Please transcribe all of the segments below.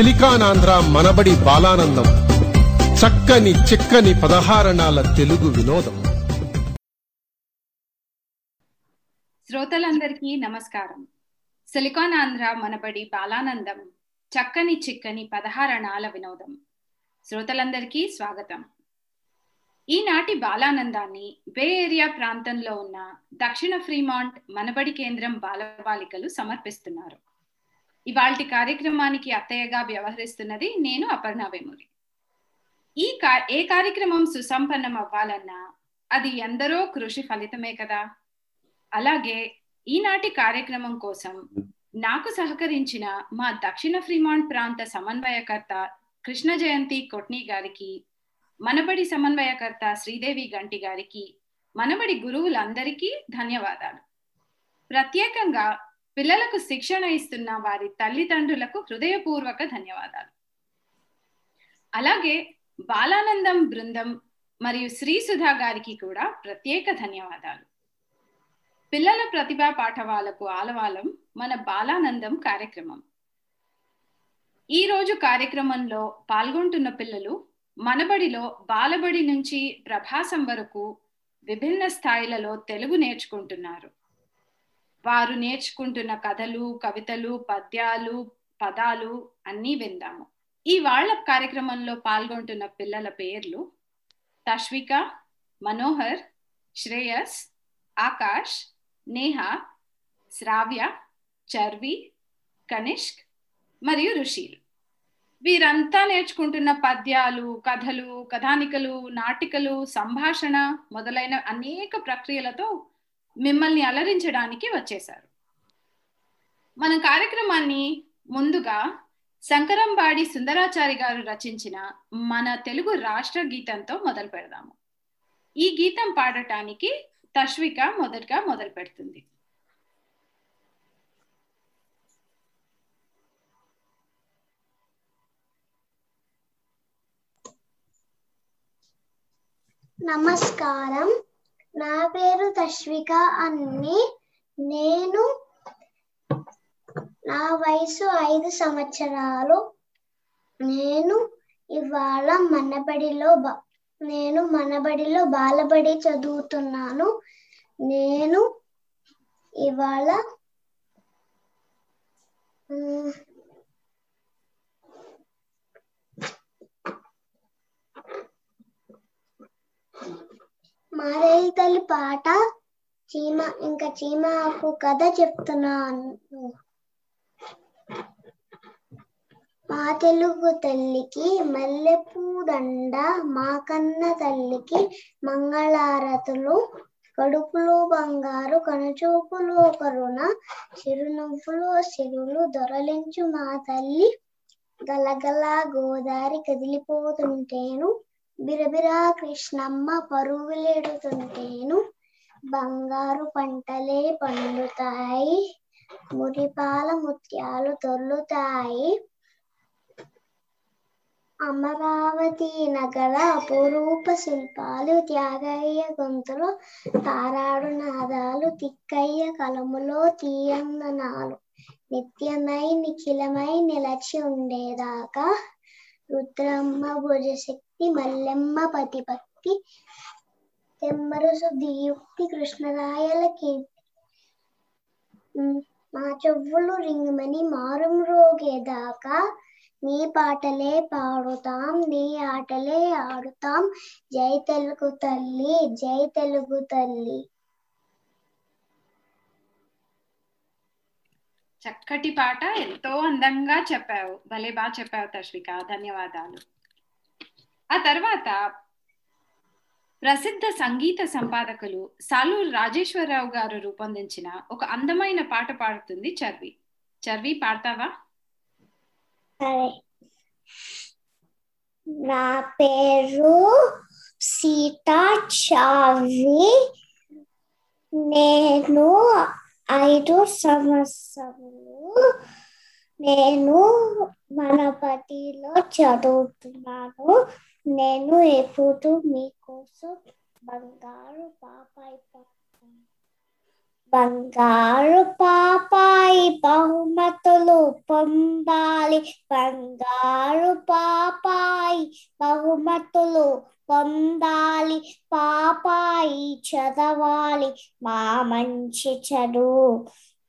సిలికానాంధ్ర మనబడి బాలానందం. చక్కని చిక్కని పదహారణాల తెలుగు వినోదం. శ్రోతలందరికీ నమస్కారం. సిలికాన్ ఆంధ్ర మనబడి బాలానందం చక్కని చిక్కని పదహారణాల వినోదం. శ్రోతలందరికీ స్వాగతం. ఈనాటి బాలానందాన్ని బే ఏరియా ప్రాంతంలో ఉన్న దక్షిణ ఫ్రీమాంట్ మనబడి కేంద్రం బాలబాలికలు సమర్పిస్తున్నారు. ఇవాళ కార్యక్రమానికి అత్తయ్యగా వ్యవహరిస్తున్నది నేను అపర్ణ వేమూరి. ఈ కా ఏ కార్యక్రమం సుసంపన్నం అవ్వాలన్నా అది ఎందరో కృషి ఫలితమే కదా. అలాగే ఈనాటి కార్యక్రమం కోసం నాకు సహకరించిన మా దక్షిణ ఫ్రీమాండ్ ప్రాంత సమన్వయకర్త కృష్ణ జయంతి కొట్ని గారికి మనబడి సమన్వయకర్త శ్రీదేవి గంటి గారికి మనబడి గురువులందరికీ ధన్యవాదాలు. ప్రత్యేకంగా పిల్లలకు శిక్షణ ఇస్తున్న వారి తల్లిదండ్రులకు హృదయపూర్వక ధన్యవాదాలు. అలాగే బాలానందం బృందం మరియు శ్రీ సుధా గారికి కూడా ప్రత్యేక ధన్యవాదాలు. పిల్లల ప్రతిభా పాఠవాలకు ఆలవాలం మన బాలానందం కార్యక్రమం. ఈ రోజు కార్యక్రమంలో పాల్గొంటున్న పిల్లలు మనబడిలో బాలబడి నుంచి ప్రభాసం వరకు విభిన్న స్థాయిలలో తెలుగు నేర్చుకుంటున్నారు. వారు నేర్చుకుంటున్న కథలు కవితలు పద్యాలు పదాలు అన్నీ విందాము. ఈ వాళ్ళ కార్యక్రమంలో పాల్గొంటున్న పిల్లల పేర్లు తష్విక మనోహర్ శ్రేయస్ ఆకాష్ నేహ శ్రావ్య చర్వి కనిష్క్ మరియు ఋషిల్ వీరంతా నేర్చుకుంటున్న పద్యాలు కథలు కథానికలు నాటికలు సంభాషణ మొదలైన అనేక ప్రక్రియలతో మిమ్మల్ని అలరించడానికి వచ్చేశారు. మన కార్యక్రమాన్ని ముందుగా శంకరంబాడి సుందరాచారి గారు రచించిన మన తెలుగు రాష్ట్ర గీతంతో మొదలు పెడదాము. ఈ గీతం పాడటానికి తష్విక మొదటగా మొదలు పెడుతుంది. నమస్కారం. నా పేరు తష్విక అన్ని. నేను నా వయసు ఐదు సంవత్సరాలు. నేను ఇవాళ మనబడిలో నేను మనబడిలో బాలబడి చదువుతున్నాను. నేను ఇవాళ ఉమ్, పాట చీమ ఇంకా చీమ ఆకు కథ చెప్తున్నాను. మా తెలుగు తల్లికి మల్లెపూదండ మా కన్న తల్లికి మంగళారతులు కడుపులో బంగారు కనుచూపులో కరుణ చిరునవ్వులో సిరులు దొరలించు మా తల్లి. గలగల గోదారి కదిలిపోతుంటేను బిరబిరా కృష్ణమ్మ పరుగులెడుతుంటేను బంగారు పంటలే పండుతాయి మురిపాల ముత్యాలు తొల్లుతాయి అమరావతి నగర అపురూప శిల్పాలు త్యాగయ్య గొంతులో తారాడు నాదాలు తిక్కయ్య కలములో తీయందనాలు నిత్యమై నిఖిలమై నిలచి ఉండేదాకా రుద్రమ్మ భుజశక్తి మల్లెమ్మ పతిభక్తి తెమ్మరుసు దియుక్తి కృష్ణరాయల కీర్తి. మా చెవులు రింగమని మారుం రోగేదాకా నీ పాటలే పాడుతాం నీ ఆటలే ఆడుతాం. జై తెలుగు తల్లి జై తెలుగు తల్లి. చక్కటి పాట ఎంతో అందంగా చెప్పావు. భలే బాగా చెప్పావు తశ్విక ధన్యవాదాలు. ఆ తర్వాత ప్రసిద్ధ సంగీత సంపాదకులు సాలూరు రాజేశ్వరరావు గారు రూపొందించిన ఒక అందమైన పాట పాడుతుంది చర్వి. చర్వి పాడతావా? నా పేరు సీత చావి నేను ఐదు సంవత్సరాలు నేను మనపతిలో చదువుతున్నాను. నేను ఎప్పుడు మీకోసం బంగారు పాప అయిపోతాను బంగారు పాపాయి బహుమతులు పొందాలి. బంగారు పాపాయి బహుమతులు పొందాలి. పాపాయి చదవాలి. మా మంచి చదువు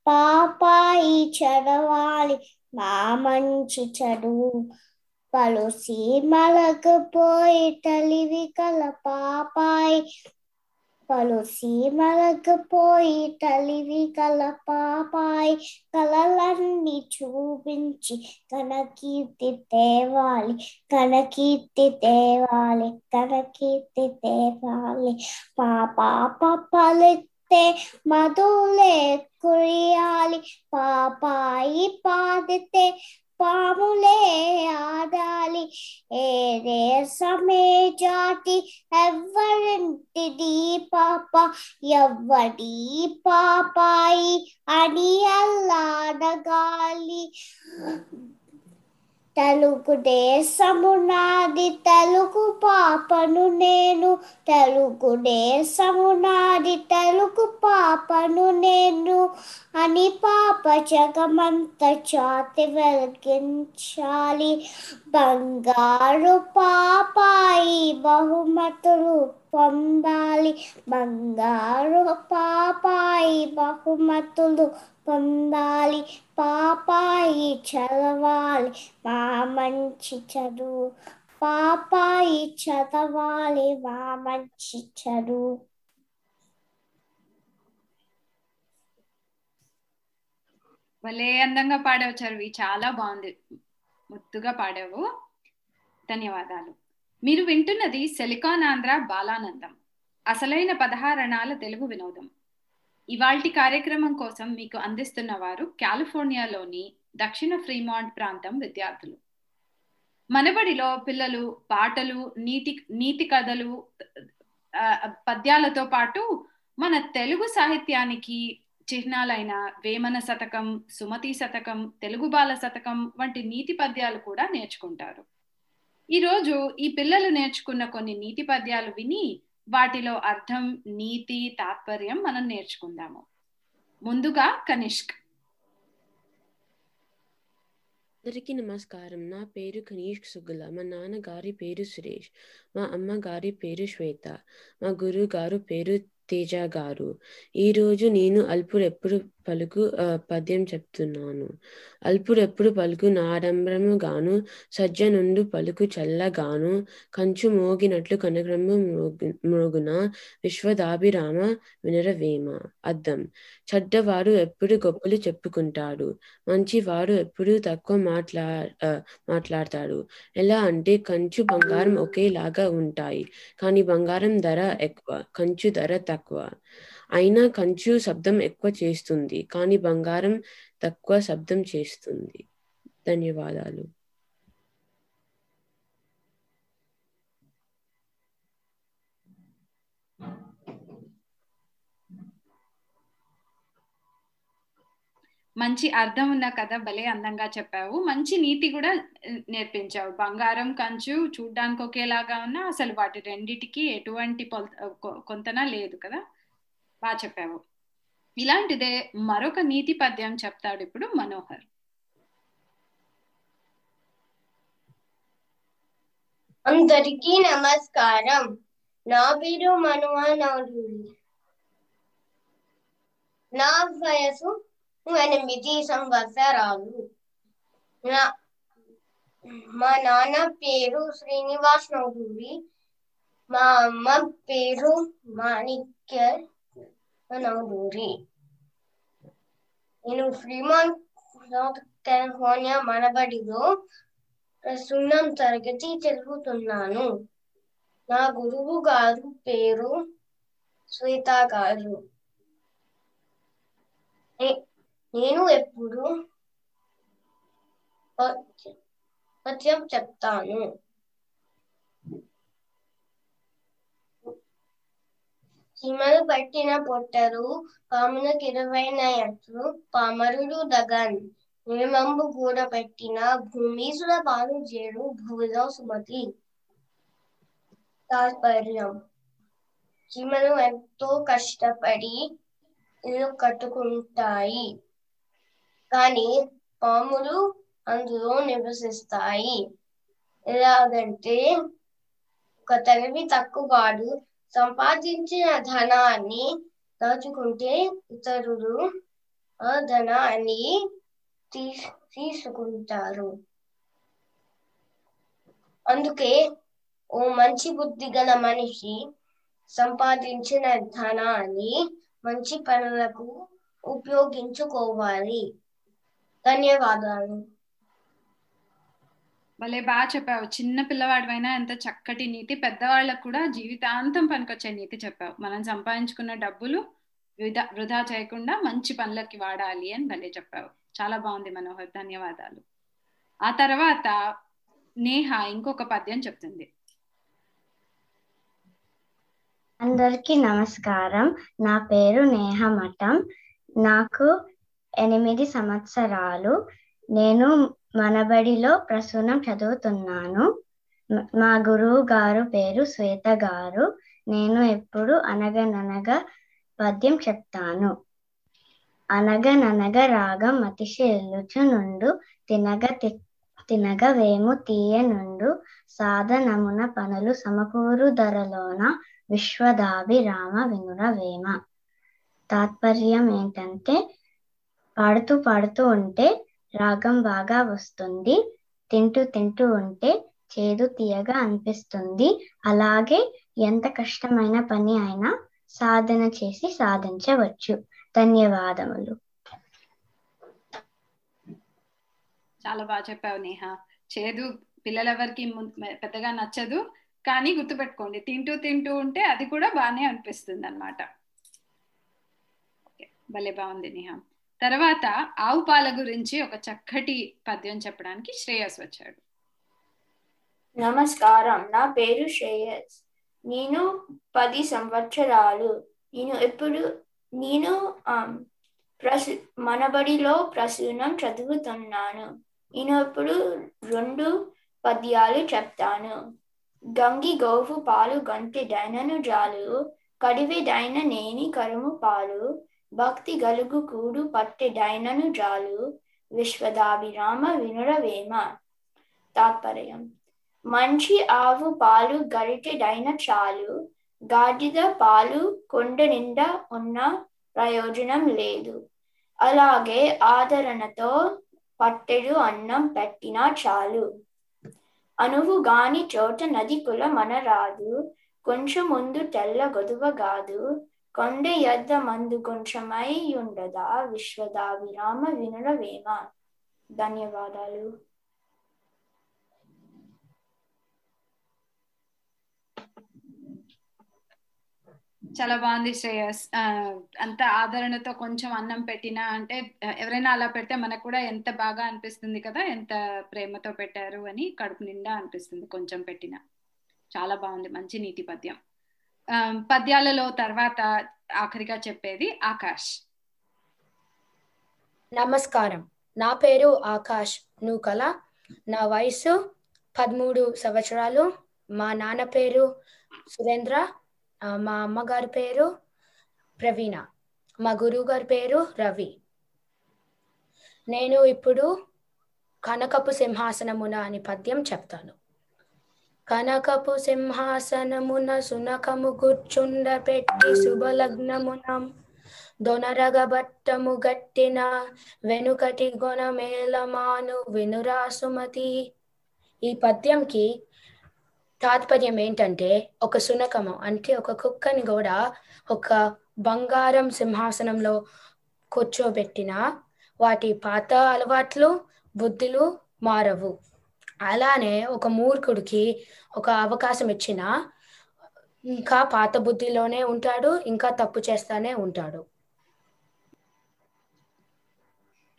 పాపాయి చదవాలి. మా మంచి చదువు పలు సీమలకు పోయి తెలివి కల పాపాయి. పలు సీమలకు పోయి తెలివి కల పాపాయి. కలలన్నీ చూపించి కనకీర్తి తేవాలి. కనకీర్తి తేవాలి కనకీర్తి తేవాలి. పాప పలితే మధులే కురియాలి. పాపాయి పాదితే పాములే ఆడాలి ఏదే సమే జాతి ఎవ్వరింటిది పాప ఎవ్వడి పాపాయి అని అల్లాడగాలి తెలుగు దేశమునాది తెలుగు పాపను నేను తెలుగు దేశమునాది తెలుగు పాపను నేను అని పాప జగమంత చాతి వెలిగించాలి. బంగారు పాపాయి బహుమతులు పొందాలి. బంగారు పాపాయి బహుమతులు పొందాలి. పాపాయి చదవాలి. మా మంచి చదువు. పాపాయి చదవాలి. మా మంచి చదువు. భలే అందంగా పాడావు చర్వి. చాలా బాగుంది. ముద్దుగా పాడావు. ధన్యవాదాలు. మీరు వింటున్నది సెలికాన్ ఆంధ్ర బాలానందం. అసలైన పదహారణాల తెలుగు వినోదం. ఇవాల్టి కార్యక్రమం కోసం మీకు అందిస్తున్న వారు కాలిఫోర్నియాలోని దక్షిణ ఫ్రీమాంట్ ప్రాంతం విద్యార్థులు. మనబడిలో పిల్లలు పాటలు నీతి నీతి కథలు పద్యాలతో పాటు మన తెలుగు సాహిత్యానికి చిహ్నాలైన వేమన శతకం సుమతి శతకం తెలుగు బాల శతకం వంటి నీతి పద్యాలు కూడా నేర్చుకుంటారు. ఈరోజు ఈ పిల్లలు నేర్చుకున్న కొన్ని నీతి పద్యాలు విని వాటిలో అర్థం నీతి తాత్పర్యం మనం నేర్చుకుందాము. ముందుగా కనిష్క్. అందరికీ నమస్కారం. నా పేరు కనీష్ సుగుల మా నాన్నగారి పేరు సురేష్. మా అమ్మ గారి పేరు శ్వేత. మా గురువు గారు పేరు తేజ గారు. ఈరోజు నేను అల్పురెప్పుడు పలుకు పద్యం చెప్తున్నాను. అల్పుడెప్పుడు పలుకు నాడంబరము గాను సజ్జనుండు పలుకు చల్లగాను కంచు మోగినట్లు కనకరము మ్రోగు- మ్రోగున విశ్వదాభిరామ వినరవేమ అద్దం. చెడ్డవారు ఎప్పుడు గొప్పలు చెప్పుకుంటాడు మంచివారు ఎప్పుడు తక్కువ మాట్లా మాట్లాడతాడు. ఎలా అంటే కంచు బంగారం ఒకేలాగా ఉంటాయి కానీ బంగారం ధర ఎక్కువ కంచు ధర తక్కువ. అయినా కంచు శబ్దం ఎక్కువ చేస్తుంది కానీ బంగారం తక్కువ శబ్దం చేస్తుంది. ధన్యవాదాలు. మంచి అర్థం ఉన్న కథ భలే అందంగా చెప్పావు. మంచి నీతి కూడా నేర్పించావు. బంగారం కంచు చూడ్డానికి ఒకేలాగా ఉన్నా అసలు వాటి రెండిటికి ఎటువంటి పొల్- కొంతన లేదు కదా. బాగా చెప్పావు. ఇలాంటిదే మరొక నీతి పద్యం చెప్తాడు ఇప్పుడు మనోహర్. అందరికీ నమస్కారం. నా పేరు మనువనౌరి నా వయసు ఎనిమిది సంవత్సరాలు. నా మా నాన్న పేరు శ్రీనివాస్ నౌదూరి మా అమ్మ పేరు మాణిక్య. నౌదూరి నేను ఫ్రీమాన్ నార్త్ కాలిఫోర్నియా మనబడిలో సున్నం తరగతి చదువుతున్నాను నా గురువు గారు పేరు శ్వేత గారు నేను ఎప్పుడు సత్యం చెప్తాను చీమలు పట్టిన పొట్టరు పాములకు ఇరవైన ఎట్లు పామరుడు దగన్. నియమంబు కూడా పెట్టిన భూమీసుల పాలు జేడు భూమిలో సుమతి. తాత్పర్యం. చీమలు ఎంతో కష్టపడి ఇల్లు కట్టుకుంటాయి. కానీ పాములు అందులో నివసిస్తాయి. ఎలాగంటే ఒక తెలివి తక్కువవాడు సంపాదించిన ధనాన్ని దాచుకుంటే ఇతరులు ఆ ధనాన్ని తీసుకుంటారు. అందుకే ఓ మంచి బుద్ధి గల మనిషి సంపాదించిన ధనాన్ని మంచి పనులకు ఉపయోగించుకోవాలి. ధన్యవాదాలు. భలే బాగా చెప్పావు. చిన్న పిల్లవాడివైనా ఎంత చక్కటి నీతి పెద్దవాళ్ళకు కూడా జీవితాంతం పనికొచ్చే నీతి చెప్పావు. మనం సంపాదించుకున్న డబ్బులు వృధా వృధా చేయకుండా మంచి పనులకి వాడాలి అని భలే చెప్పావు. చాలా బాగుంది మనోహర్. ధన్యవాదాలు. ఆ తర్వాత నేహ ఇంకొక పద్యం చెప్తుంది. అందరికీ నమస్కారం. నా పేరు నేహ మఠం. నాకు ఎనిమిది సంవత్సరాలు. నేను మనబడిలో ప్రసూనం చదువుతున్నాను. మా గురువు గారు పేరు శ్వేత గారు. నేను ఎప్పుడు అనగననగా పద్యం చెప్తాను. అనగననగ రాగం అతిశయలుచు నుండు తినగ తి- తినగ వేము తీయ నుండు సాధనమున పనులు సమకూరు ధరలోన విశ్వదాభిరామ వినుర వేమ. తాత్పర్యం ఏంటంటే పాడుతూ పాడుతూ ఉంటే రాగం బాగా వస్తుంది. తింటూ తింటూ ఉంటే చేదు తీయగా అనిపిస్తుంది. అలాగే ఎంత కష్టమైన పని అయినా సాధన చేసి సాధించవచ్చు. ధన్యవాదములు. చాలా బాగా చెప్పావు నేహ. చేదు పిల్లలెవరికి పెద్దగా నచ్చదు. కానీ గుర్తుపెట్టుకోండి తింటూ తింటూ ఉంటే అది కూడా బాగానే అనిపిస్తుంది అనమాట భలే బాగుంది నిహా. తర్వాత ఆవు పాల గురించి ఒక చక్కటి పద్యం చెప్పడానికి శ్రేయస్ వచ్చాడు. నమస్కారం. నా పేరు శ్రేయస్. నేను పది సంవత్సరాలు. నేను ఎప్పుడు నేను ప్రసూ ప్రసు మనబడిలో ప్రసూనం చదువుతున్నాను. నేను ఇప్పుడు రెండు పద్యాలు చెప్తాను. గంగి గోవు పాలు గంటి డైనను జాలు కడివి డైన నేని కరుము పాలు భక్తి గలుగు కూడు పట్టెడైనను జాలు విశ్వదాభిరామ వినురవేమ తాత్పర్యం. మంచి ఆవు పాలు గరిటెడైన చాలు గాడిద పాలు కొండ నిండా ఉన్న ప్రయోజనం లేదు. అలాగే ఆదరణతో పట్టెడు అన్నం పెట్టినా చాలు. అనువు గాని చోట నది కుల మనరాదు కొంచెం ముందు తెల్ల గొదువ గాదు కొండ యద్ద మందు కొంచెమై ఉండదా? విశ్వదాభిరామ వినురవేమ ధన్యవాదాలు. చాలా బాగుంది శ్రేయస్. ఆ, అంత ఆదరణతో కొంచెం అన్నం పెట్టినా అంటే ఎవరైనా అలా పెడితే మనకు కూడా ఎంత బాగా అనిపిస్తుంది కదా ఎంత ప్రేమతో పెట్టారు అని కడుపు నిండా అనిపిస్తుంది కొంచెం పెట్టినా. చాలా బాగుంది మంచి నీతి పద్యం. Um, పద్యాలలో తర్వాత ఆఖరిగా చెప్పేది ఆకాష్. నమస్కారం. నా పేరు ఆకాష్ నూకల. నా వయసు పదమూడు సంవత్సరాలు. మా నాన్న పేరు సురేంద్ర. మా అమ్మగారి పేరు ప్రవీణ. మా గురువు గారి పేరు రవి. నేను ఇప్పుడు కనకపు సింహాసనమున అని పద్యం చెప్తాను. కనకపు సింహాసనమున సునకము గుర్చుండ పెట్టి శుభలగ్నమున దొనరగబట్టము గట్టిన వెనుకటి గొనమేలమాను వినురాసుమతి. ఈ పద్యంకి తాత్పర్యం ఏంటంటే ఒక సునకము అంటే ఒక కుక్కని కూడా ఒక బంగారం సింహాసనంలో కూర్చోబెట్టిన వాటి పాత అలవాట్లు బుద్ధులు మారవు. అలానే ఒక మూర్ఖుడికి ఒక అవకాశం ఇచ్చిన ఇంకా పాత బుద్ధిలోనే ఉంటాడు ఇంకా తప్పు చేస్తానే ఉంటాడు.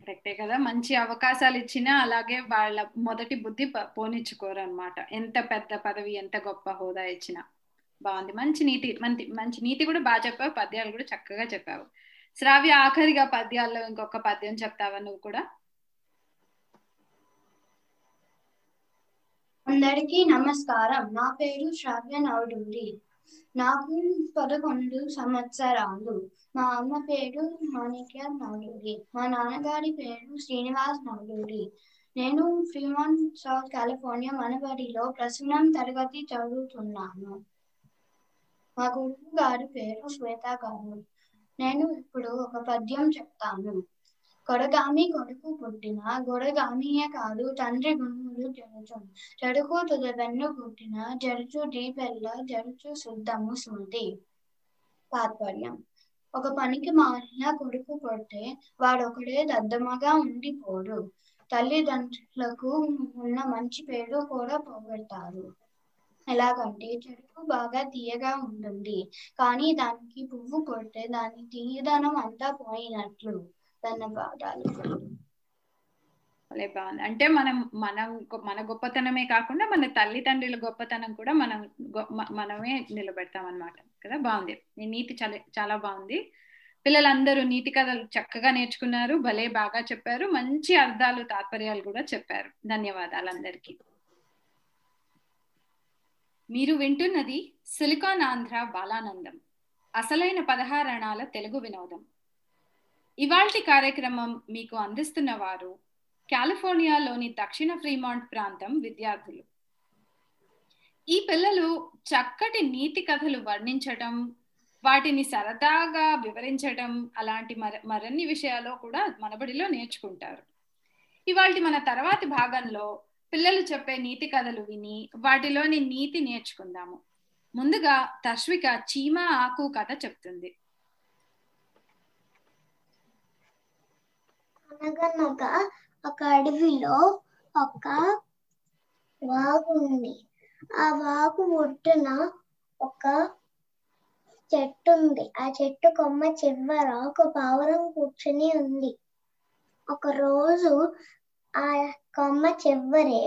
కరెక్టే కదా? మంచి అవకాశాలు ఇచ్చినా అలాగే వాళ్ళ మొదటి బుద్ధి ప- పోనిచ్చుకోరు అనమాట ఎంత పెద్ద పదవి ఎంత గొప్ప హోదా ఇచ్చినా. బాగుంది. మంచి నీతి మంచి మంచి నీతి కూడా బాగా చెప్పావు. పద్యాలు కూడా చక్కగా చెప్పావు. శ్రావ్య ఆఖరిగా పద్యాల్లో ఇంకొక పద్యం చెప్తావా నువ్వు కూడా? అందరికీ నమస్కారం. నా పేరు శ్రావ్య నవడూరి నాకు పదకొండు సంవత్సరాలు. మా అమ్మ పేరు మాణిక్య నవలూరి మా నాన్నగారి పేరు శ్రీనివాస్ నవలూరి నేను ఫ్రీమాంట్ సౌత్ కాలిఫోర్నియా మనబడిలో ప్రసన్నం తరగతి చదువుతున్నాను. మా గురువు గారి పేరు శ్వేత గారు. నేను ఇప్పుడు ఒక పద్యం చెప్తాను. కొడగామి కొడుకు పుట్టిన గొడగామియే కాదు తండ్రి గుణములు జరుచు చెడుకు తుదవెన్ను పుట్టిన జరుచు దీపెల్ల జరుచు శుద్ధము స్మృతి తాత్పర్యం. ఒక పనికి మారిన కొడుకు కొడితే వాడొకడే దద్దమగా ఉండిపోడు. తల్లిదండ్రులకు ఉన్న మంచి పేరు కూడా పోగొడతారు. ఎలాగంటే చెరుకు బాగా తీయగా ఉంటుంది. కానీ దానికి పువ్వు కొడితే దాని తీయదనం అంతా పోయినట్లు. ధన్యవాదాలు. భలే బాగుంది. అంటే మనం మనం మన గొప్పతనమే కాకుండా మన తల్లిదండ్రుల గొప్పతనం కూడా మనం మనమే నిలబెడతాం అనమాట కదా? బాగుంది. నీతి చాలా చాలా బాగుంది. పిల్లలందరూ నీతి కథలు చక్కగా నేర్చుకున్నారు. భలే బాగా చెప్పారు. మంచి అర్థాలు తాత్పర్యాలు కూడా చెప్పారు. ధన్యవాదాలు అందరికీ. మీరు వింటున్నది సిలికాన్ ఆంధ్ర బాలానందం. అసలైన పదహారణాల తెలుగు వినోదం. ఇవాల్టి కార్యక్రమం మీకు అందిస్తున్న వారు కాలిఫోర్నియాలోని దక్షిణ ఫ్రీమాంట్ ప్రాంతం విద్యార్థులు. ఈ పిల్లలు చక్కటి నీతి కథలు వర్ణించటం వాటిని సరదాగా వివరించటం అలాంటి మర మరిన్ని విషయాల్లో కూడా మనబడిలో నేర్చుకుంటారు. ఇవాళ మన తర్వాతి భాగంలో పిల్లలు చెప్పే నీతి కథలు విని వాటిలోని నీతి నేర్చుకుందాము. ముందుగా తశ్విక చీమ ఆకు కథ చెప్తుంది. అనగనగా ఒక అడవిలో ఒక వాగు ఉంది ఆ వాగు ఒడ్డున ఒక చెట్టు ఉంది ఆ చెట్టు కొమ్మ చివర ఒక పావురం కూర్చుని ఉంది. ఒక రోజు ఆ కొమ్మ చివరే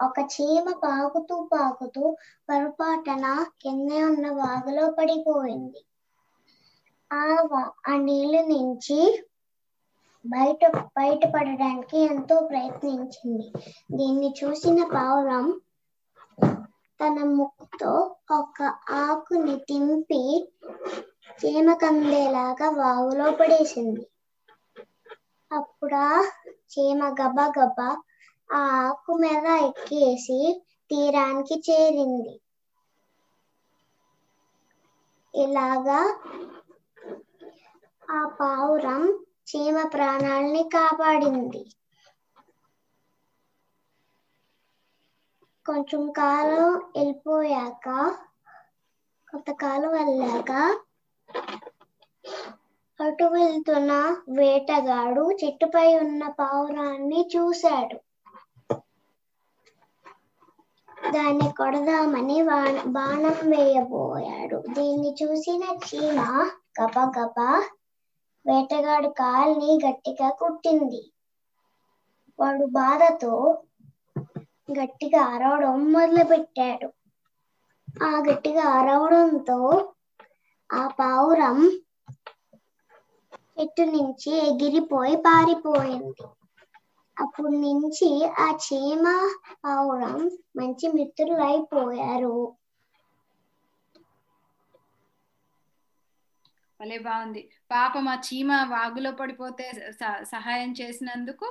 ఒక చీమ పాకుతూ పాకుతూ పొరపాటున కిందే ఉన్న వాగులో పడిపోయింది. ఆ వా- ఆ నీళ్ళ నుంచి బయట బయటపడడానికి ఎంతో ప్రయత్నించింది. దీన్ని చూసిన పావురం తన ముక్కుతో ఒక ఆకుని తింపి చీమ కందేలాగా వాగులో పడేసింది. అప్పుడా చీమ గబా ఆ ఆకు మీద ఎక్కేసి తీరానికి చేరింది. ఇలాగా ఆ పావురం చీమ ప్రాణాల్ని కాపాడింది. కొంచెం కాలం వెళ్ళిపోయాక కొంతకాలం వెళ్ళాక అటు వెళ్తున్న వేటగాడు చెట్టుపై ఉన్న పావురాన్ని చూశాడు. దాన్ని కొడదామని బాణం వేయబోయాడు. దీన్ని చూసిన చీమ గబగబా వేటగాడు కాల్ని గట్టిగా కుట్టింది. వాడు బాధతో గట్టిగా అరవడం మొదలుపెట్టాడు. ఆ గట్టిగా అరవడంతో ఆ పావురం చెట్టు నుంచి ఎగిరిపోయి పారిపోయింది. అప్పటి నుంచి ఆ చీమ పావురం మంచి మిత్రులు అయిపోయారు భలే బాగుంది. పాపం ఆ చీమ వాగులో పడిపోతే సహాయం చేసినందుకు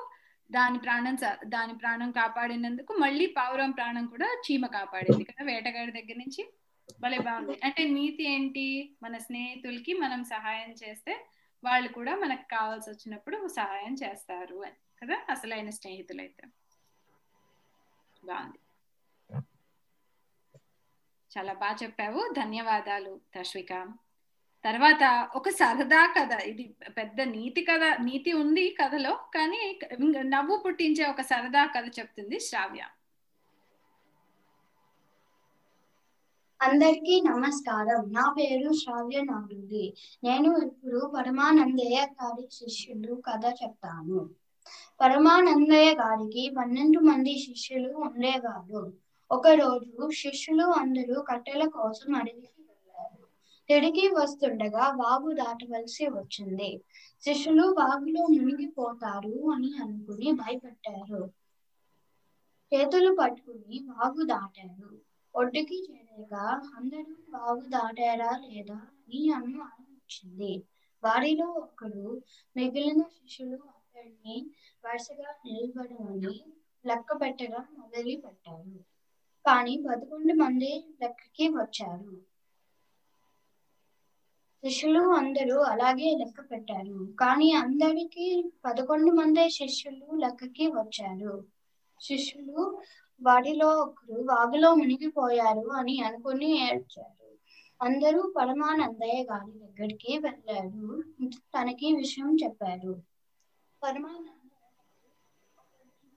దాని ప్రాణం దాని ప్రాణం కాపాడినందుకు మళ్ళీ పావురం ప్రాణం కూడా చీమ కాపాడింది కదా వేటగాడి దగ్గర నుంచి. భలే బాగుంది. అంటే నీతి ఏంటి? మన స్నేహితులకి మనం సహాయం చేస్తే వాళ్ళు కూడా మనకు కావాల్సి వచ్చినప్పుడు సహాయం చేస్తారు అని కదా అసలైన స్నేహితులైతే. బాగుంది. చాలా బాగా చెప్పావు. ధన్యవాదాలు తశ్విక తర్వాత ఒక సరదా కథ. ఇది పెద్ద నీతి కథ నీతి ఉంది కథలో కానీ నవ్వు పుట్టించే ఒక సరదా కథ చెప్తుంది శ్రావ్య. అందరికీ నమస్కారం. నా పేరు శ్రావ్య నాగుంది నేను ఇప్పుడు పరమానందయ్య గారి శిష్యులు కథ చెప్తాను. పరమానందయ్య గారికి పన్నెండు మంది శిష్యులు ఉండేవారు. ఒకరోజు శిష్యులు అందరూ కట్టెల కోసం అడవికి తిరిగి వస్తుండగా వాగు దాటవలసి వచ్చింది. శిష్యులు వాగులో మునిగిపోతారు అని అనుకుని భయపడ్డారు చేతులు పట్టుకుని వాగు దాటారు. ఒడ్డుకి చేరగా అందరూ వాగు దాటారా లేదా? అని అన్ను వచ్చింది వారిలో ఒకడు మిగిలిన శిష్యులు అతడిని వరుసగా నిలబడమని లెక్క పెట్టడం మొదలు పెట్టారు కానీ పదకొండు మంది లెక్కకి వచ్చారు. శిష్యులు అందరూ అలాగే లెక్క పెట్టారు. కానీ అందరికీ పదకొండు మంది శిష్యులు లెక్కకి వచ్చారు. శిష్యులు వాటిలో ఒకరు వాగులో మునిగిపోయారు అని అనుకుని ఏడ్చారు. అందరూ పరమానందయ్య గారి దగ్గరికి వెళ్ళారు. తనకి విషయం చెప్పారు. పరమానందయ్య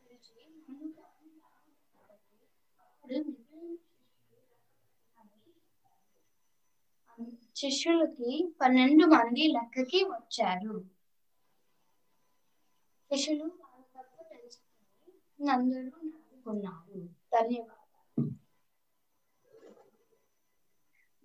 పిలిచి, "ముందు తాను అప్పుడు మిగిలిన శిష్యులు శిష్యులకి పన్నెండు మంది లెక్కకి వచ్చారు. శిష్యులు వాళ్ళ తప్పు తెలుసుకుని అందరూ నవ్వుకున్నారు. ధన్యవాదాలు.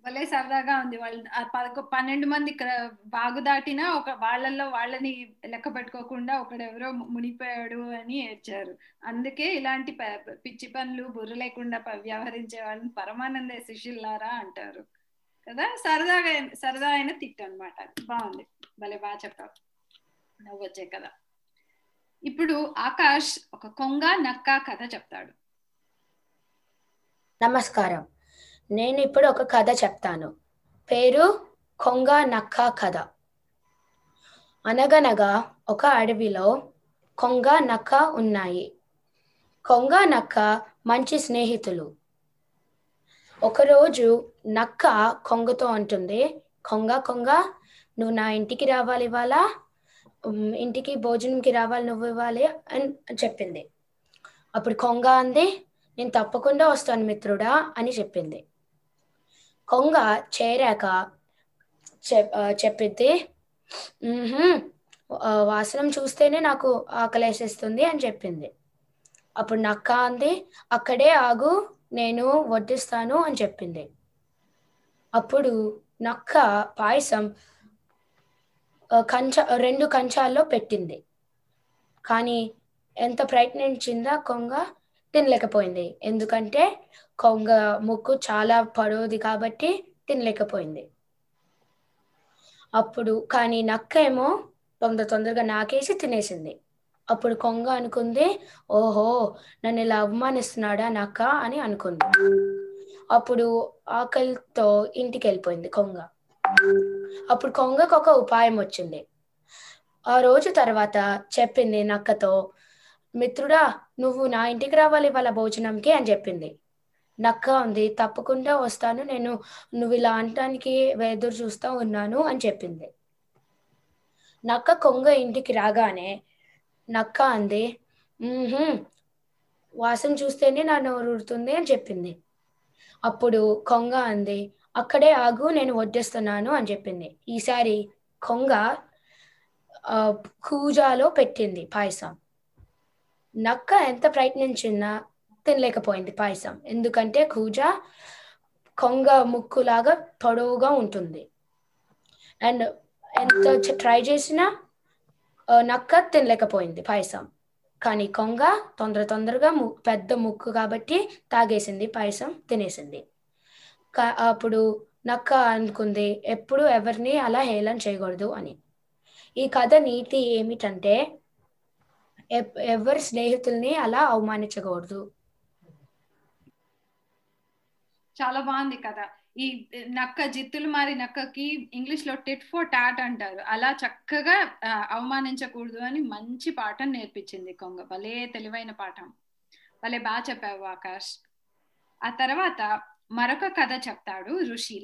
భలే సరదాగా ఉంది. వాళ్ళు పదకొ పన్నెండు మంది క్ర- బాగు దాటినా ఒక వాళ్ళల్లో వాళ్ళని లెక్క పెట్టుకోకుండా ఒకడెవరో మునిపోయాడు అని ఏడ్చారు. అందుకే ఇలాంటి ప- పిచ్చి పనులు బుర్ర లేకుండా వ్యవహరించే వాళ్ళని పరమానంద శిష్యులారా అంటారు. కదా? సరదాగా సరదా అయిన తిట్టు అనమాట బాగుంది. భలే బాగా చెప్పావు. నవ్వు వచ్చే కదా ఇప్పుడు ఆకాష్ ఒక కొంగ నక్క కథ చెప్తాడు. నమస్కారం. నేను ఇప్పుడు ఒక కథ చెప్తాను. పేరు కొంగ నక్క కథ. అనగనగా ఒక అడవిలో కొంగ నక్క ఉన్నాయి. కొంగ నక్క మంచి స్నేహితులు. ఒకరోజు నక్క కొంగతో అంటుంది కొంగ కొంగ నువ్వు నా ఇంటికి రావాలి ఇవాళ. ఇంటికి భోజనంకి రావాలి నువ్వు ఇవ్వాలి అని చెప్పింది. అప్పుడు కొంగ అంది నేను తప్పకుండా వస్తాను మిత్రుడా అని చెప్పింది. కొంగ చేరాక చెప్ వాసనం చూస్తేనే నాకు ఆకలేసేస్తుంది అని చెప్పింది. అప్పుడు నక్క అంది అక్కడే ఆగు నేను వడ్డిస్తాను అని చెప్పింది. అప్పుడు నక్క పాయసం కంచ రెండు కంచాల్లో పెట్టింది. కానీ ఎంత ప్రయత్నించిందా కొంగ తినలేకపోయింది. ఎందుకంటే కొంగ ముక్కు చాలా పొడవుది కాబట్టి తినలేకపోయింది. అప్పుడు కానీ నక్క ఏమో తొందర తొందరగా నాకేసి తినేసింది. అప్పుడు కొంగ అనుకుంది ఓహో నన్ను ఇలా అవమానిస్తున్నాడా నక్క అని అనుకుంది. అప్పుడు ఆకలితో ఇంటికి వెళ్ళిపోయింది కొంగ. అప్పుడు కొంగకు ఒక ఉపాయం వచ్చింది. ఆ రోజు తర్వాత చెప్పింది నక్కతో మిత్రుడా నువ్వు నా ఇంటికి రావాలి వాళ్ళ భోజనంకి అని చెప్పింది. నక్క ఉంది తప్పకుండా వస్తాను నేను నువ్వు ఇలా అనటానికి ఎదురు చూస్తా ఉన్నాను అని చెప్పింది. నక్క కొంగ ఇంటికి రాగానే నక్క అంది. వాసన చూస్తేనే నా నోరు ఊరుతుంది అని చెప్పింది. అప్పుడు కొంగ అంది అక్కడే ఆగు నేను వడ్డేస్తున్నాను అని చెప్పింది. ఈసారి కొంగ కూజాలో పెట్టింది పాయసం. నక్క ఎంత ప్రయత్నించినా తినలేకపోయింది పాయసం. ఎందుకంటే కూజా కొంగ ముక్కులాగా పొడవుగా ఉంటుంది. అండ్ ఎంత ట్రై చేసినా నక్క తినలేకపోయింది పాయసం. కానీ కొంగ తొందర తొందరగా పెద్ద ముక్కు కాబట్టి తాగేసింది పాయసం తినేసింది. కా- అప్పుడు నక్క అనుకుంది ఎప్పుడు ఎవరిని అలా హేళన చేయకూడదు అని. ఈ కథ నీతి ఏమిటంటే ఎవరి స్నేహితుల్ని అలా అవమానించకూడదు. చాలా బాగుంది కదా ఈ నక్క జిత్తులు మారి నక్కకి ఇంగ్లీష్లో టిట్ ఫర్ టాట్ అంటారు. అలా చక్కగా అవమానించకూడదు అని మంచి పాఠం నేర్పించింది కొంగ. భలే తెలివైన పాఠం. భలే బాగా చెప్పావు ఆకాష్. ఆ తర్వాత మరొక కథ చెప్తాడు ఋషి.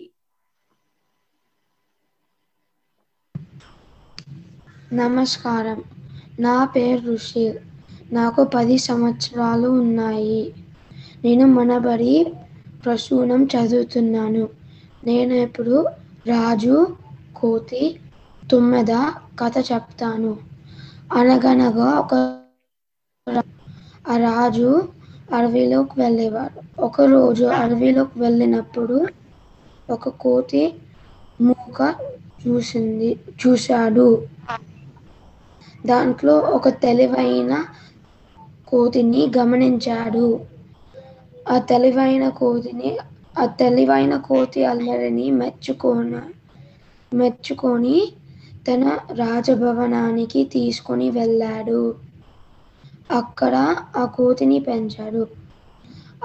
నమస్కారం. నా పేరు ఋషి. నాకు పది సంవత్సరాలు ఉన్నాయి. నేను మనబడి ప్రసూనం చదువుతున్నాను. నేను ఇప్పుడు రాజు కోతి తుమ్మెద కథ చెప్తాను. అనగనగా ఒక ఆ రాజు అడవిలోకి వెళ్ళేవాడు. ఒకరోజు అడవిలోకి వెళ్ళినప్పుడు ఒక కోతి మూక చూసింది చూశాడు. దాంట్లో ఒక తెలివైన కోతిని గమనించాడు. ఆ తెలివైన కోతిని ఆ తెలివైన కోతి అల్లరిని మెచ్చుకోన మెచ్చుకొని తన రాజభవనానికి తీసుకొని వెళ్ళాడు. అక్కడ ఆ కోతిని పెంచాడు.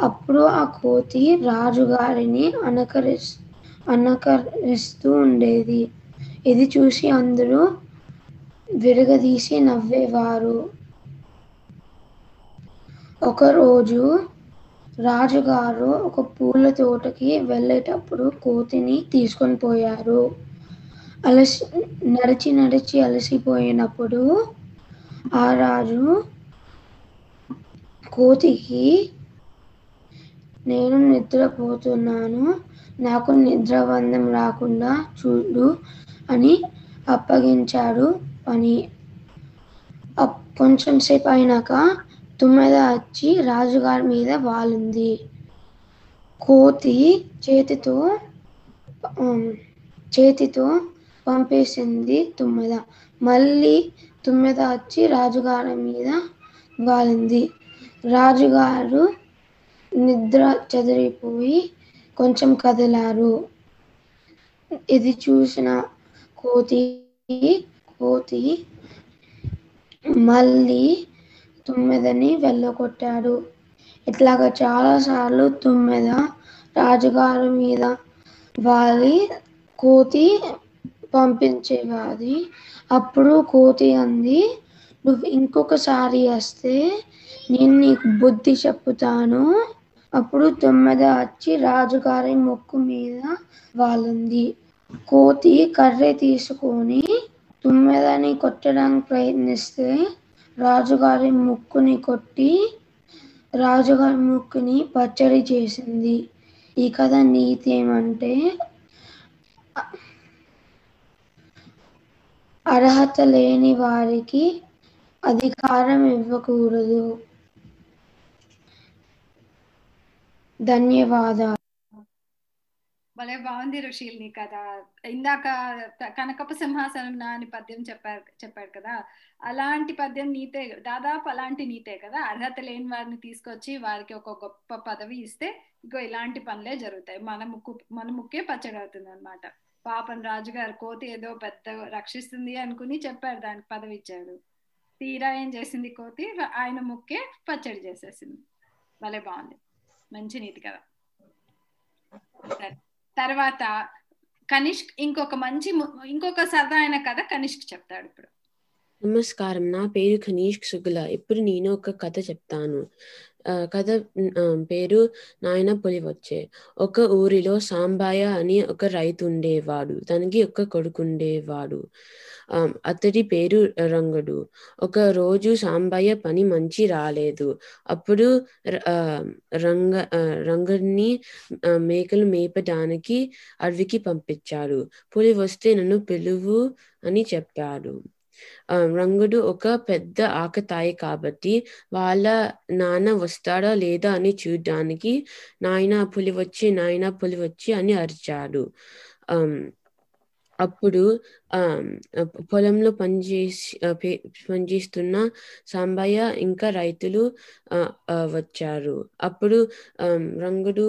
అప్పుడు ఆ కోతి రాజుగారిని అనకరిస్ అనకరిస్తూ ఉండేది. ఇది చూసి అందరూ విరగదీసి నవ్వేవారు. ఒకరోజు రాజుగారు ఒక పూల తోటకి వెళ్ళేటప్పుడు కోతిని తీసుకొని పోయారు. అలసి నడిచి నడిచి అలసిపోయినప్పుడు ఆ రాజు కోతికి నేను నిద్రపోతున్నాను. నాకు నిద్రబంధం రాకుండా చూడు అని అప్పగించాడు పని. అప్- కొంచెం సేపు అయినాక తుమ్మెద వచ్చి రాజుగారి మీద వాలింది. కోతి చేతితో చేతితో పంపేసింది తుమ్మెద. మళ్ళీ తుమ్మెద వచ్చి రాజుగారి మీద వాలింది. రాజుగారు నిద్ర చెదిరిపోయి కొంచెం కదిలారు. ఇది చూసిన కోతి కోతి మళ్ళీ తుమ్మెదని వెళ్ళగొట్టాడు. ఇట్లాగా చాలాసార్లు తుమ్మెద రాజుగారి మీద వాలి కోతి పంపించేవాది. అప్పుడు కోతి అంది నువ్వు ఇంకొకసారి వస్తే నేను నీకు బుద్ధి చెప్పుతాను. అప్పుడు తుమ్మెద వచ్చి రాజుగారి మొక్కు మీద వాలింది. కోతి కర్రె తీసుకొని తుమ్మెదని కొట్టడానికి ప్రయత్నిస్తే రాజుగారి ముక్కుని కొట్టి రాజుగారి ముక్కుని పచ్చడి చేసింది. ఈ కథ నీతి ఏమంటే అర్హత లేని వారికి అధికారం ఇవ్వకూడదు. ధన్యవాదాలు. భలే బాగుంది రుషిల్ నీ కథ. ఇందాక కనకపు సింహాసనం నా అని పద్యం చెప్పారు చెప్పాడు కదా. అలాంటి పద్యం నీతే దాదాపు అలాంటి నీతే కదా. అర్హత లేని వారిని తీసుకొచ్చి వారికి ఒక గొప్ప పదవి ఇస్తే ఇగో ఇలాంటి పనులే జరుగుతాయి. మన ముక్కు మన ముక్కే పచ్చడి అవుతుంది అనమాట పాపం రాజుగారు కోతి ఏదో పెద్ద రక్షిస్తుంది అనుకుని చెప్పారు దానికి పదవి ఇచ్చాడు. తీరా ఏం చేసింది కోతి? ఆయన ముక్కే పచ్చడి చేసేసింది. భలే బాగుంది. మంచి నీతి కదా సరే. తర్వాత కనిష్క్ ఇంకొక మంచి ఇంకొక సరదా అయిన కథ కనిష్క్ చెప్తాడు ఇప్పుడు. నమస్కారం. నా పేరు కనీష్ సుగుల. ఇప్పుడు నేను ఒక కథ చెప్తాను. కథ పేరు నాయన పులి వచ్చే ఒక ఊరిలో సాంబాయ అని ఒక రైతు ఉండేవాడు తనకి ఒక కొడుకు ఉండేవాడు అతడి పేరు రంగడు. ఒక రోజు సాంబయ్య పని మంచి రాలేదు. అప్పుడు ర- రంగ రంగడిని మేకలు మేపడానికి అడవికి పంపించాడు. పులి వస్తే నన్ను పిలువు అని చెప్పాడు. రంగుడు ఒక పెద్ద ఆకతాయి కాబట్టి వాళ్ళ నాన్న వస్తాడా లేదా అని చూడ్డానికి నాయన పులి వచ్చి నాయన పులి వచ్చి అని అరిచాడు. అప్పుడు ఆ పొలంలో పనిచేసి పనిచేస్తున్న సాంబయ్య ఇంకా రైతులు ఆ, వచ్చారు. అప్పుడు రంగుడు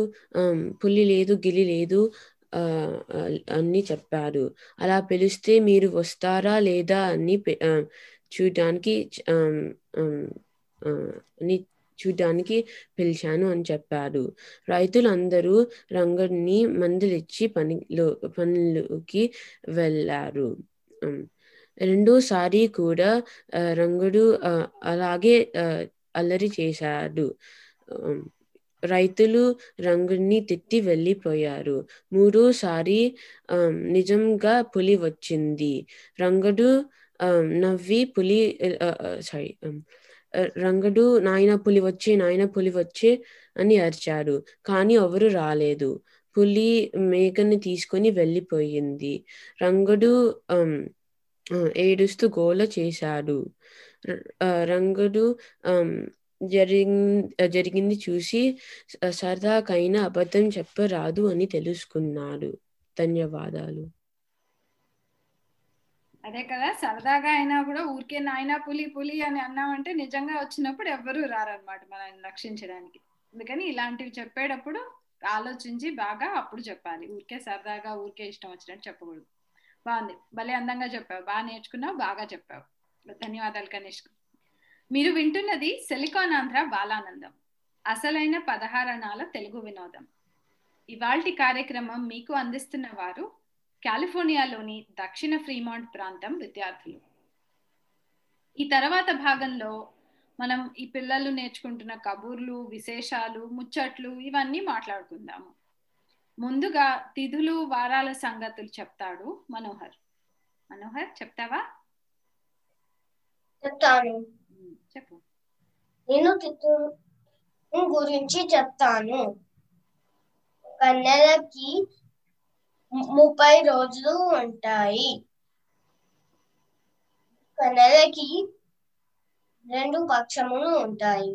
పులి లేదు గిలి లేదు అని చెప్పారు అలా పిలిస్తే మీరు వస్తారా లేదా అని చూడడానికి చూడ్డానికి అని పిలిచాను అని చెప్పాడు. రైతులందరూ రంగడిని మందులిచ్చి పనిలో పనులకి వెళ్ళారు. రెండోసారి కూడా రంగుడు అలాగే అల్లరి చేశాడు. రైతులు రంగుడిని తిట్టి వెళ్ళిపోయారు. మూడోసారి నిజంగా పులి వచ్చింది. రంగడు నవ్వి పులి సారీ రంగడు నాయన పులి వచ్చే నాయన పులి వచ్చే అని అరిచాడు. కానీ ఎవరు రాలేదు. పులి మేకని తీసుకొని వెళ్ళిపోయింది. రంగడు ఏడుస్తూ గోల చేశాడు. రంగడు జరిగి జరిగింది చూసి సరదాకైనా అబద్ధం చెప్పరాదు అని తెలుసుకున్నాడు. ధన్యవాదాలు. అదే కదా సరదాగా అయినా కూడా ఊరికే నాయనా పులి పులి అని అన్నామంటే నిజంగా వచ్చినప్పుడు ఎవ్వరూ రారనమాట మనల్ని రక్షించడానికి. అందుకని ఇలాంటివి చెప్పేటప్పుడు ఆలోచించి బాగా అప్పుడు చెప్పాలి. ఊరికే సరదాగా ఊరికే ఇష్టం వచ్చినట్టు చెప్పకూడదు. బాగుంది. భలే అందంగా చెప్పావు. బాగా నేర్చుకున్నావు బాగా చెప్పావు. ధన్యవాదాలు కనిష్క్. మీరు వింటున్నది సిలికాన్ ఆంధ్ర బాలానందం. అసలైన పదహారణాల తెలుగు వినోదం. ఇవాల్టి కార్యక్రమం మీకు అందిస్తున్న వారు కాలిఫోర్నియాలోని దక్షిణ ఫ్రీమాంట్ ప్రాంతం విద్యార్థులు. ఈ తర్వాత భాగంలో మనం ఈ పిల్లలు నేర్చుకుంటున్న కబుర్లు విశేషాలు ముచ్చట్లు ఇవన్నీ మాట్లాడుకుందాము. ముందుగా తిథులు వారాల సంగతులు చెప్తాడు మనోహర్. మనోహర్ చెప్తావా? చెప్తాను. చెప్పు. నేను చిత్తూరు గురించి చెప్తాను ఒక నెలకి ముప్పై రోజులు ఉంటాయి. ఒక నెలకి రెండు పక్షములు ఉంటాయి.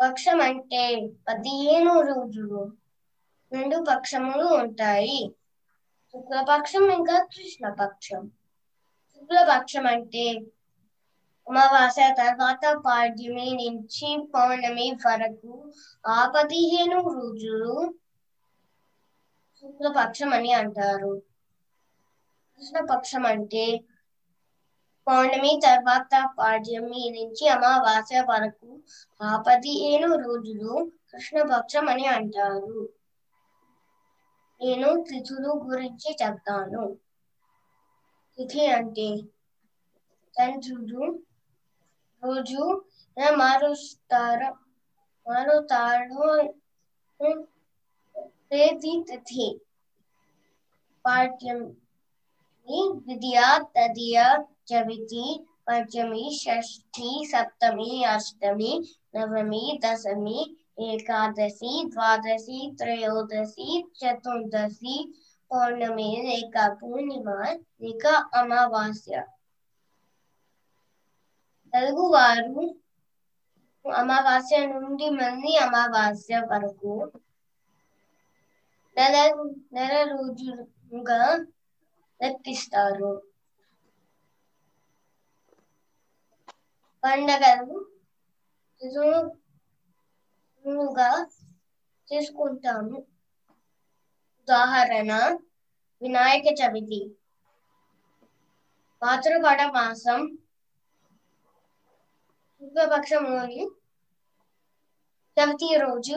పక్షం అంటే పదిహేను రోజులు రెండు పక్షములు ఉంటాయి. శుక్లపక్షం ఇంకా కృష్ణపక్షం. శుక్లపక్షం అంటే అమావాస్య తర్వాత పాడ్యమి నుంచి పౌర్ణమి వరకు ఆ పదిహేను రోజులు శుక్లపక్షం అని అంటారు. కృష్ణపక్షం అంటే పౌర్ణమి తర్వాత పాడ్యమి నుంచి అమావాస్య వరకు ఆ పదిహేను రోజులు కృష్ణపక్షం అని అంటారు. నేను తిథులు గురించి చెప్తాను. తిథి అంటే చంద్రుడు రోజు మారుస్తారు మారుతాడు తేదీ తిథి పాఠ్యం ద్వితీయ తదియ చవితి పంచమి షష్ఠి సప్తమి అష్టమి నవమి దశమి ఏకాదశి ద్వాదశి త్రయోదశి చతుర్దశి పౌర్ణమి లేక పూర్ణిమ లేక అమావాస్య తెలుగువారు అమావాస్య నుండి మళ్ళీ అమావాస్య వరకు నెల నెల రోజులుగా లెక్కిస్తారు. పండగలు గా చేసుకుంటాము. ఉదాహరణ వినాయక చవితి భాద్రపద మాసం శుక్లపక్షంలోని చవితి రోజు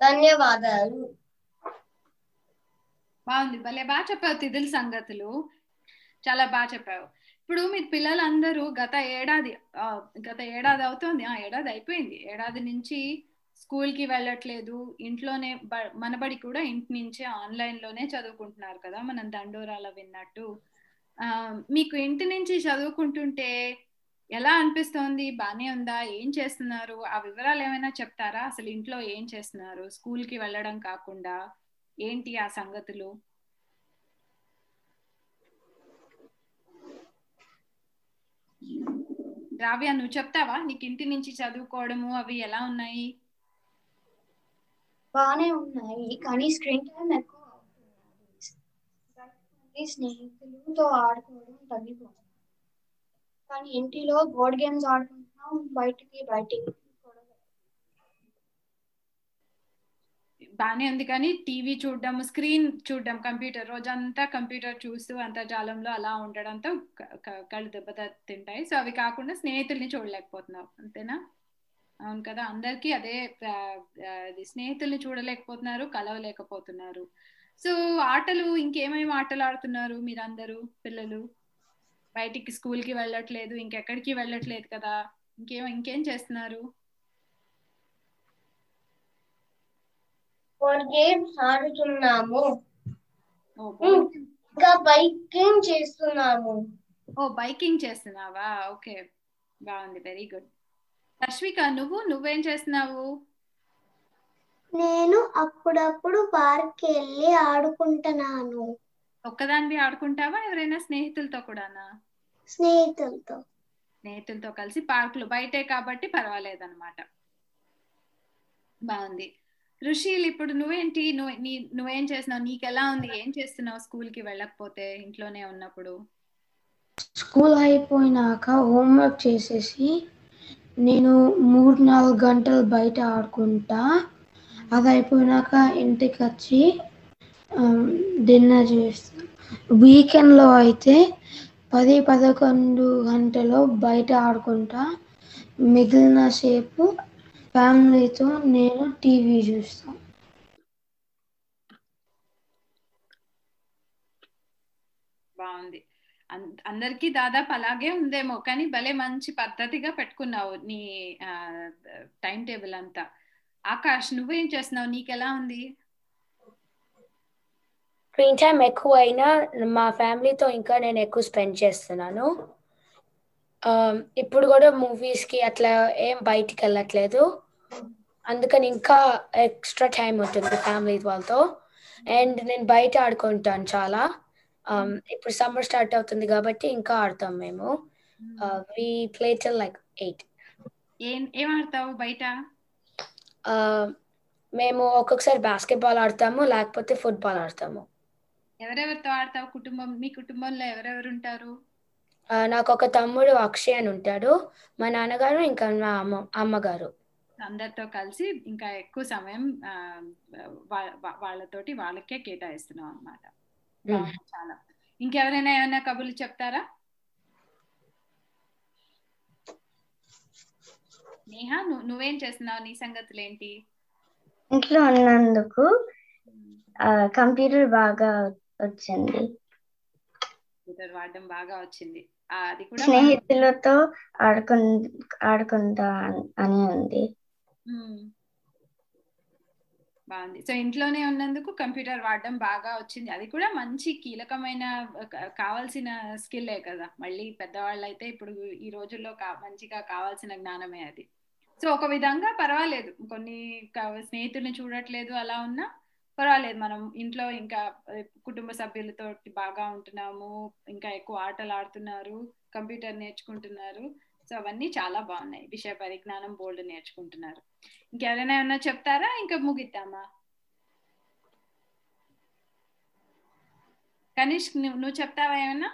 ధన్యవాదాలు. బాగుంది. భలే బాగా చెప్పావు తిథుల సంగతులు. చాలా బాగా చెప్పావు. ఇప్పుడు మీ పిల్లలందరూ గత ఏడాది గత ఏడాది అవుతోంది. ఆ ఏడాది అయిపోయింది. ఏడాది నుంచి స్కూల్కి వెళ్ళట్లేదు. ఇంట్లోనే మనబడి కూడా ఇంటి నుంచే ఆన్లైన్లోనే చదువుకుంటున్నారు కదా మనం దండోరాల విన్నట్టు. మీకు ఇంటి నుంచి చదువుకుంటుంటే ఎలా అనిపిస్తోంది? బానే ఉందా? ఏం చేస్తున్నారు? ఆ వివరాలు ఏమైనా చెప్తారా? అసలు ఇంట్లో ఏం చేస్తున్నారు? స్కూల్కి వెళ్ళడం కాకుండా ఏంటి ఆ సంగతులు? రావ్య నువ్వు చెప్తావా? నీకు ఇంటి నుంచి చదువుకోవడము అవి ఎలా ఉన్నాయి? బాగానే ఉన్నాయి. కానీ స్క్రీన్ టైం ఎక్కువ మీ స్నేహితులతో ఆడుకోవడం తగ్గిపోతుంది. కానీ ఇంటిలో బోర్డ్ గేమ్స్ ఆడుకుంటున్నాం బయటికి బయటికి బానే ఉంది కానీ టీవీ చూడడం స్క్రీన్ చూడడం కంప్యూటర్ రోజంతా కంప్యూటర్ చూస్తూ అంతర్జాలంలో అలా ఉండడంతో కళ్ళు దెబ్బ తింటాయి. సో అవి కాకుండా స్నేహితుల్ని చూడలేకపోతున్నావు అంతేనా? అవును కదా. అందరికీ అదే స్నేహితుల్ని చూడలేకపోతున్నారు కలవలేకపోతున్నారు. సో ఆటలు ఇంకేమేమి ఆటలు ఆడుతున్నారు మీరందరూ పిల్లలు? బయటికి స్కూల్కి వెళ్ళట్లేదు ఇంకెక్కడికి వెళ్ళట్లేదు కదా? ఇంకేం ఇంకేం చేస్తున్నారు? గేమ్స్ ఆడుతున్నాము. ఇంకా బైకింగ్ చేస్తున్నాము. ఓ బైకింగ్ చేస్తున్నావా? ఓకే బాగుంది వెరీ గుడ్. రష్మిక నువ్వు నువ్వేం చేస్తున్నావు? నేను అప్పుడప్పుడు పార్క్ వెళ్ళి ఆడుకుంటున్నాను. ఒక్కదానివి ఆడుకుంటావా? ఎవరైనా స్నేహితులతో కూడానా? స్నేహితులతో. స్నేహితులతో కలిసి పార్కులు బయటే కాబట్టి పర్వాలేదన్నమాట. బాగుంది ఋషిల్ ఇప్పుడు నువ్వేంటి? నువ్వు నీ నువ్వేం చేస్తున్నావు? నీకు ఎలా ఉంది? ఏం చేస్తున్నావు స్కూల్కి వెళ్ళకపోతే ఇంట్లోనే ఉన్నప్పుడు? స్కూల్ అయిపోయినాక హోంవర్క్ చేసేసి నేను మూడు నాలుగు గంటలు బయట ఆడుకుంటా. అది అయిపోయినాక ఇంటికి వచ్చి డిన్నర్ చేస్తాం. వీకెండ్లో అయితే పది పదకొండు గంటలు బయట ఆడుకుంటా. మిగిలిన సేపు ఫ్యామిలీతో నేను టీవీ చూస్తాను బాగుంది. అన్- అందరికీ దాదాపు అలాగే ఉందేమో కానీ భలే మంచి పద్ధతిగా పెట్టుకున్నావు నీ టైం టేబుల్ అంతా. ఆకాష్ నువ్వేం చేస్తున్నావు? నీకెలా ఉంది? స్క్రీన్ టైం ఎక్కువ అయినా మా ఫ్యామిలీతో ఇంకా నేను ఎక్కువ స్పెండ్ చేస్తున్నాను. ఇప్పుడు కూడా మూవీస్కి అట్లా ఏం బయటికి వెళ్ళట్లేదు. అందుకని ఇంకా ఎక్స్ట్రా టైం ఉంటుంది ఫ్యామిలీ వాళ్ళతో. అండ్ నేను బయట ఆడుకుంటాను చాలా. ఇప్పుడు సమ్మర్ స్టార్ట్ అవుతుంది కాబట్టి ఇంకా ఆడతాం మేము. We play till like eight ఏం ఏం ఆడతావు బయట? మేము ఒక్కొక్కసారి బాస్కెట్బాల్ ఆడతాము లేకపోతే ఫుట్బాల్ ఆడతాము. ఎవరెవరితో ఆడతావు కుటుంబం? మీ కుటుంబంలో ఎవరెవరు ఉంటారు? నాకు ఒక తమ్ముడు అక్షయ్ అని ఉంటాడు. మా నాన్నగారు ఇంకా మా అమ్మ అమ్మగారు. అందరితో కలిసి ఇంకా ఎక్కువ సమయం వాళ్ళతోటి వాళ్ళకే కేటాయిస్తున్నాం అనమాట చాలా. ఇంకెవరైనా ఏమైనా కబుర్లు చెప్తారా? నేహా నువ్వు చేస్తున్నావు? నీ సంగతులు ఏంటి ఇంట్లో ఉన్నందుకు కంప్యూటర్ బాగా వచ్చింది. కంప్యూటర్ వాడడం బాగా వచ్చింది. అది కూడా స్నేహితులతో ఆడుకు ఆడుకుంటా అని ఉంది. బాగుంది. సో ఇంట్లోనే ఉన్నందుకు కంప్యూటర్ వాడడం బాగా వచ్చింది. అది కూడా మంచి కీలకమైన కావాల్సిన స్కిల్లే కదా. మళ్ళీ పెద్దవాళ్ళు అయితే ఇప్పుడు ఈ రోజుల్లో మంచిగా కావాల్సిన జ్ఞానమే అది. సో ఒక విధంగా పర్వాలేదు. కొన్ని స్నేహితుల్ని చూడట్లేదు అలా ఉన్నా పర్వాలేదు. మనం ఇంట్లో ఇంకా కుటుంబ సభ్యులతో బాగా ఉంటున్నాము ఇంకా ఎక్కువ ఆటలు ఆడుతున్నారు కంప్యూటర్ నేర్చుకుంటున్నారు. సో అవన్నీ చాలా బాగున్నాయి. విషయ పరిజ్ఞానం బోల్డ్ నేర్చుకుంటున్నారు. ఇంకెవరైనా ఏమన్నా చెప్తారా? ఇంకా ముగిద్దామా? కనీష్ నువ్వు నువ్వు చెప్తావా ఏమన్నా?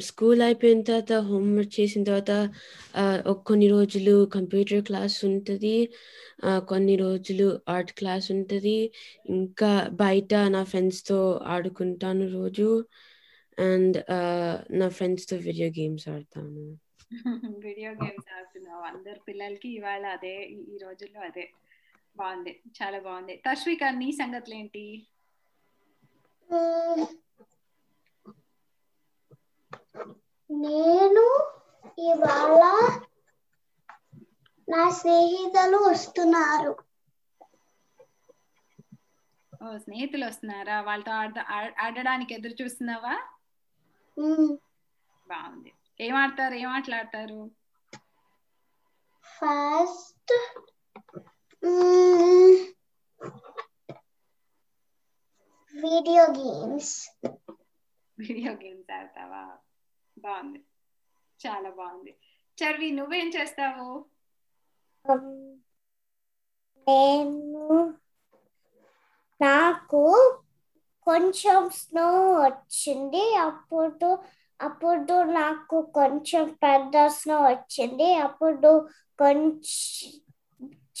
స్కూల్ అయిపోయిన తర్వాత హోంవర్క్ చేసిన తర్వాత కొన్ని రోజులు కంప్యూటర్ క్లాస్ ఉంటుంది కొన్ని రోజులు ఆర్ట్ క్లాస్ ఉంటుంది ఇంకా బయట నా ఫ్రెండ్స్తో ఆడుకుంటాను రోజు అండ్ నా ఫ్రెండ్స్తో వీడియో గేమ్స్ ఆడతాను వీడియో గేమ్స్ ఆడుతున్నావు అందరు పిల్లలకి ఇవాళ అదే ఈ- రోజుల్లో అదే బాగుంది చాలా బాగుంది తశ్విక నీ సంగతులు ఏంటి. నేను ఇవాళ నా స్నేహితులు వస్తున్నారు. ఓ స్నేహితులు వస్తున్నారా? వాళ్ళతో ఆడడానికి ఎదురు చూస్తున్నావా. బాగుంది. ఏం ఆడతారు? ఏం ఆటలు ఆడతారు first video games. Video games ఆడతావా? బాగుంది. చాలా బాగుంది. చర్వి నువ్వేం చేస్తావు? నేను నాకు కొంచెం స్నో వచ్చింది. అప్పుడు అప్పుడు నాకు కొంచెం పెద్ద స్నో వచ్చింది. అప్పుడు కొంచెం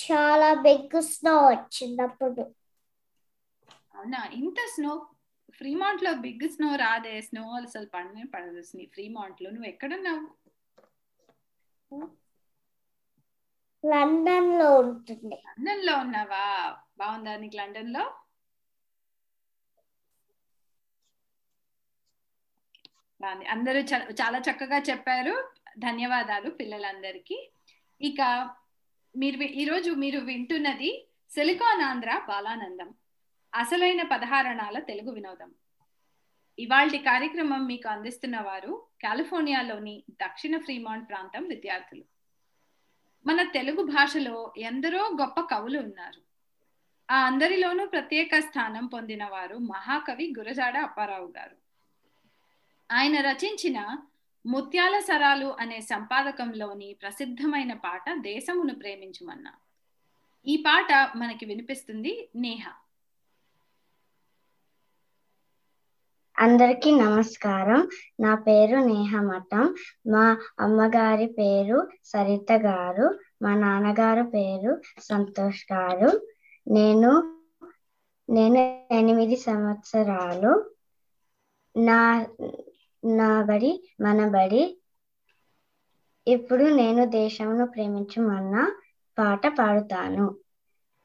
చాలా బిగ్ స్నో వచ్చింది అప్పుడు. అవునా? ఇంత స్నో ఫ్రీమాంట్లో బిగ్ స్నో రాదే. స్నో అసలు పడనే పడదు ఫ్రీమాంట్లో నువ్వు ఎక్కడున్నావు? లండన్లో ఉంటుంది. లండన్లో ఉన్నావా? బాగుందా నీకు లండన్లో బాగుంది. అందరూ చాలా చక్కగా చెప్పారు. ధన్యవాదాలు పిల్లలందరికీ. ఇక మీరు ఈరోజు మీరు వింటున్నది సిలికాన్ ఆంధ్ర బాలానందం. అసలైన పదహారణాల తెలుగు వినోదం. ఇవాల్టి కార్యక్రమం మీకు అందిస్తున్న వారు కాలిఫోర్నియాలోని దక్షిణ ఫ్రీమాంట్ ప్రాంతం విద్యార్థులు. మన తెలుగు భాషలో ఎందరో గొప్ప కవులు ఉన్నారు. ఆ అందరిలోనూ ప్రత్యేక స్థానం పొందిన వారు మహాకవి గురజాడ అప్పారావు గారు. ఆయన రచించిన ముత్యాల సరాలు అనే సంపాదకంలోని ప్రసిద్ధమైన పాట దేశమును ప్రేమించుమన్నా. ఈ పాట మనకి వినిపిస్తుంది నేహ. అందరికీ నమస్కారం. నా పేరు నేహమఠం మా అమ్మగారి పేరు సరిత గారు. మా నాన్నగారు పేరు సంతోష్ గారు. నేను నేను ఎనిమిది సంవత్సరాలు. నా నా బడి మన బడి. ఇప్పుడు నేను దేశమును ప్రేమించుమన్నా పాట పాడుతాను.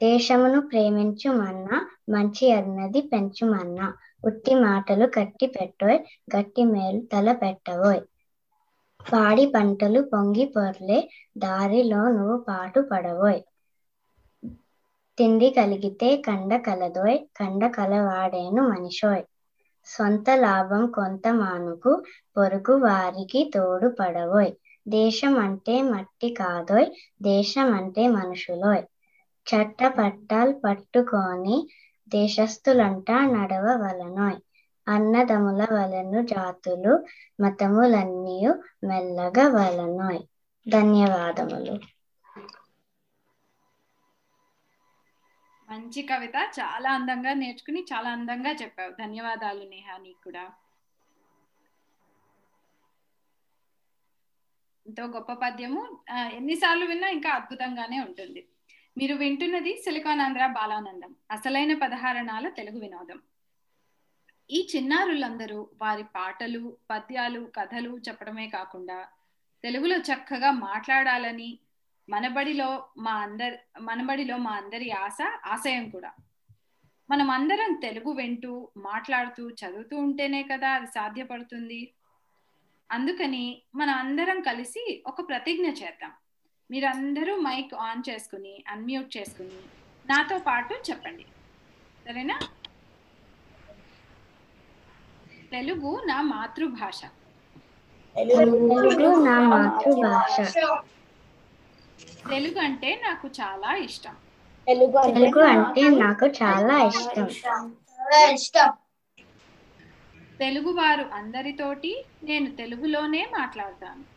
దేశమును ప్రేమించుమన్నా మంచి అన్నది పెంచుమన్నా. ఉట్టి మాటలు కట్టి పెట్టోయ్ గట్టి మేలు తల పెట్టవోయ్ పాడి పంటలు పొంగి పొర్లే దారిలో నువ్వు పాటు పడవోయ్ తిండి కలిగితే కండ కలదోయ్ కండ కలవాడేను మనిషోయ్. సొంత లాభం కొంత మానుకు పొరుగు వారికి తోడు పడవోయ్ దేశం అంటే మట్టి కాదోయ్ దేశం అంటే మనుషులోయ్. చట్ట పట్టాలు పట్టుకొని దేశస్థులంట నడవవలనోయ్ అన్నదముల వలను జాతులు మతములన్నీ మెల్లగా వలనోయ్. ధన్యవాదములు. మంచి కవిత. చాలా అందంగా నేర్చుకుని చాలా అందంగా చెప్పావు. ధన్యవాదాలు నేహా నీకు కూడా. ఎంతో గొప్ప పద్యము. ఎన్నిసార్లు విన్నా ఇంకా అద్భుతంగానే ఉంటుంది. మీరు వింటున్నది సిలికాన్ ఆంధ్ర బాలానందం. అసలైన పదహారణాల తెలుగు వినోదం. ఈ చిన్నారులందరూ వారి పాటలు పద్యాలు కథలు చెప్పడమే కాకుండా తెలుగులో చక్కగా మాట్లాడాలని మనబడిలో మా అందరి మనబడిలో మా అందరి ఆశ ఆశయం కూడా. మనం అందరం తెలుగు వింటూ మాట్లాడుతూ చదువుతూ ఉంటేనే కదా అది సాధ్యపడుతుంది. అందుకని మనం అందరం కలిసి ఒక ప్రతిజ్ఞ చేద్దాం. మీరందరూ మైక్ ఆన్ చేసుకుని అన్మ్యూట్ చేసుకుని నాతో పాటు చెప్పండి. సరేనా? తెలుగు నా మాతృభాష. తెలుగు నా మాతృభాష. తెలుగు అంటే నాకు చాలా ఇష్టం. తెలుగు అంటే నాకు చాలా ఇష్టం. ఇష్టం. తెలుగు వారు అందరితోటి నేను తెలుగులోనే మాట్లాడతాను.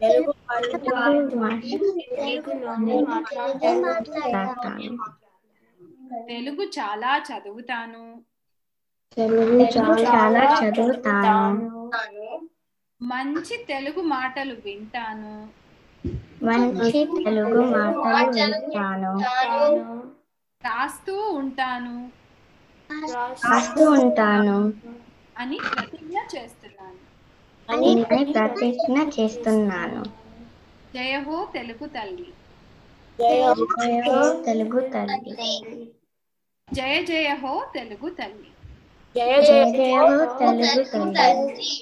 తెలుగు మాట్లాడతాను తెలుగు చాలా చదువుతాను తెలుగు చాలా చదువుతాను. మంచి తెలుగు మాటలు వింటాను. మంచి తెలుగు మాటలు వింటాను. రాస్తూ ఉంటాను. రాస్తూ ఉంటాను. అని ప్రతిజ్ఞ చేస్తున్నాను అని ప్రతిజ్ఞ చేస్తున్నాను. జయ హో తెలుగు తల్లి. జయ తెలుగు తల్లి. జయ జయ హో తెలుగు తల్లి. జయ జయ తెలుగు తల్లి.